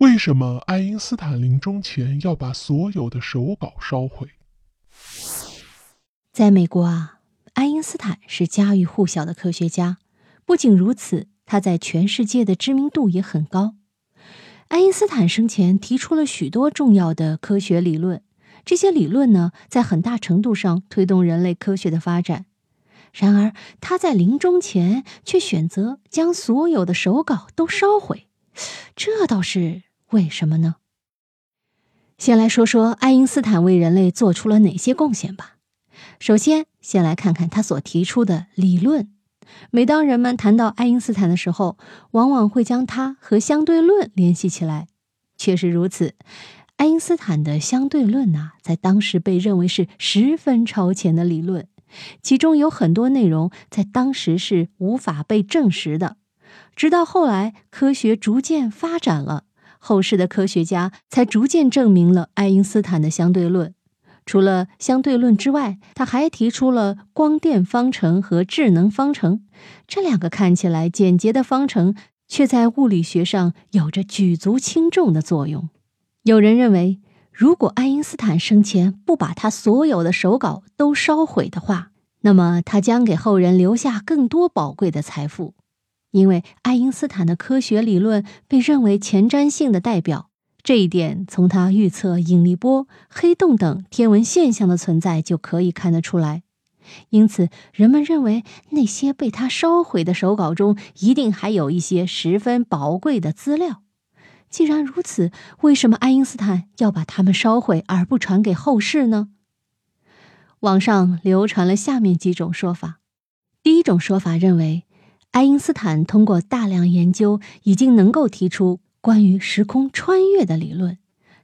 为什么爱因斯坦临终前要把所有的手稿烧毁？在美国啊，爱因斯坦是家喻户晓的科学家。不仅如此，他在全世界的知名度也很高。爱因斯坦生前提出了许多重要的科学理论，这些理论呢，在很大程度上推动人类科学的发展。然而，他在临终前却选择将所有的手稿都烧毁，这倒是为什么呢？先来说说爱因斯坦为人类做出了哪些贡献吧。首先，先来看看他所提出的理论。每当人们谈到爱因斯坦的时候，往往会将他和相对论联系起来。确实如此，爱因斯坦的相对论呐，在当时被认为是十分超前的理论。其中有很多内容在当时是无法被证实的，直到后来科学逐渐发展了，后世的科学家才逐渐证明了爱因斯坦的相对论。除了相对论之外，他还提出了光电方程和智能方程这两个看起来简洁的方程，却在物理学上有着举足轻重的作用。有人认为。如果爱因斯坦生前不把他所有的手稿都烧毁的话，那么他将给后人留下更多宝贵的财富，因为爱因斯坦的科学理论被认为前瞻性的代表。这一点从他预测引力波、黑洞等天文现象的存在就可以看得出来。因此，人们认为那些被他烧毁的手稿中一定还有一些十分宝贵的资料。既然如此，为什么爱因斯坦要把它们烧毁而不传给后世呢？网上流传了下面几种说法。第一种说法认为，爱因斯坦通过大量研究，已经能够提出关于时空穿越的理论。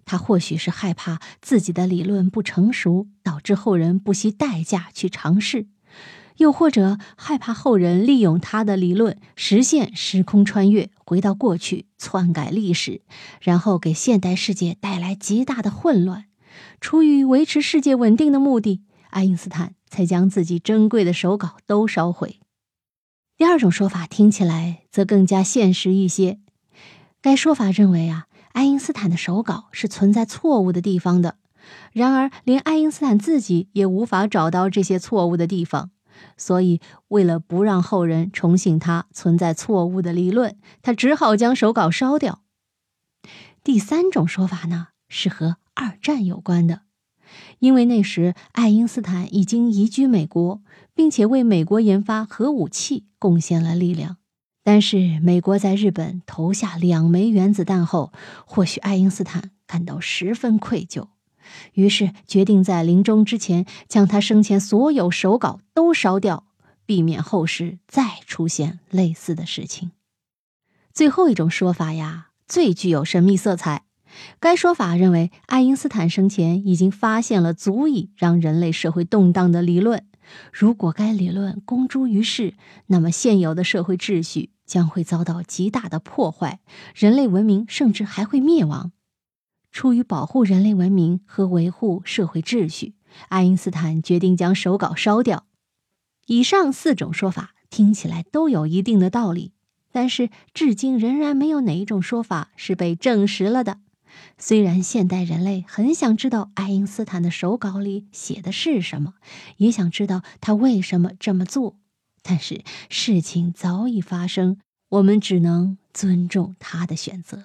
他或许是害怕自己的理论不成熟，导致后人不惜代价去尝试。又或者害怕后人利用他的理论实现时空穿越，回到过去篡改历史，然后给现代世界带来极大的混乱。出于维持世界稳定的目的，爱因斯坦才将自己珍贵的手稿都烧毁。第二种说法听起来则更加现实一些。该说法认为啊，爱因斯坦的手稿是存在错误的地方的，然而连爱因斯坦自己也无法找到这些错误的地方。所以，为了不让后人重信他存在错误的理论，他只好将手稿烧掉。第三种说法呢，是和二战有关的，因为那时爱因斯坦已经移居美国，并且为美国研发核武器贡献了力量。但是，美国在日本投下两枚原子弹后，或许爱因斯坦感到十分愧疚。于是决定在临终之前将他生前所有手稿都烧掉，避免后世再出现类似的事情。最后一种说法呀，最具有神秘色彩。该说法认为，爱因斯坦生前已经发现了足以让人类社会动荡的理论。如果该理论公诸于世，那么现有的社会秩序将会遭到极大的破坏，人类文明甚至还会灭亡。出于保护人类文明和维护社会秩序，爱因斯坦决定将手稿烧掉。以上四种说法听起来都有一定的道理，但是至今仍然没有哪一种说法是被证实了的。虽然现代人类很想知道爱因斯坦的手稿里写的是什么，也想知道他为什么这么做，但是事情早已发生，我们只能尊重他的选择。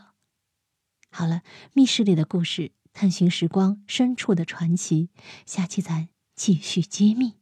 好了，密室里的故事，探寻时光深处的传奇，下期咱继续揭秘。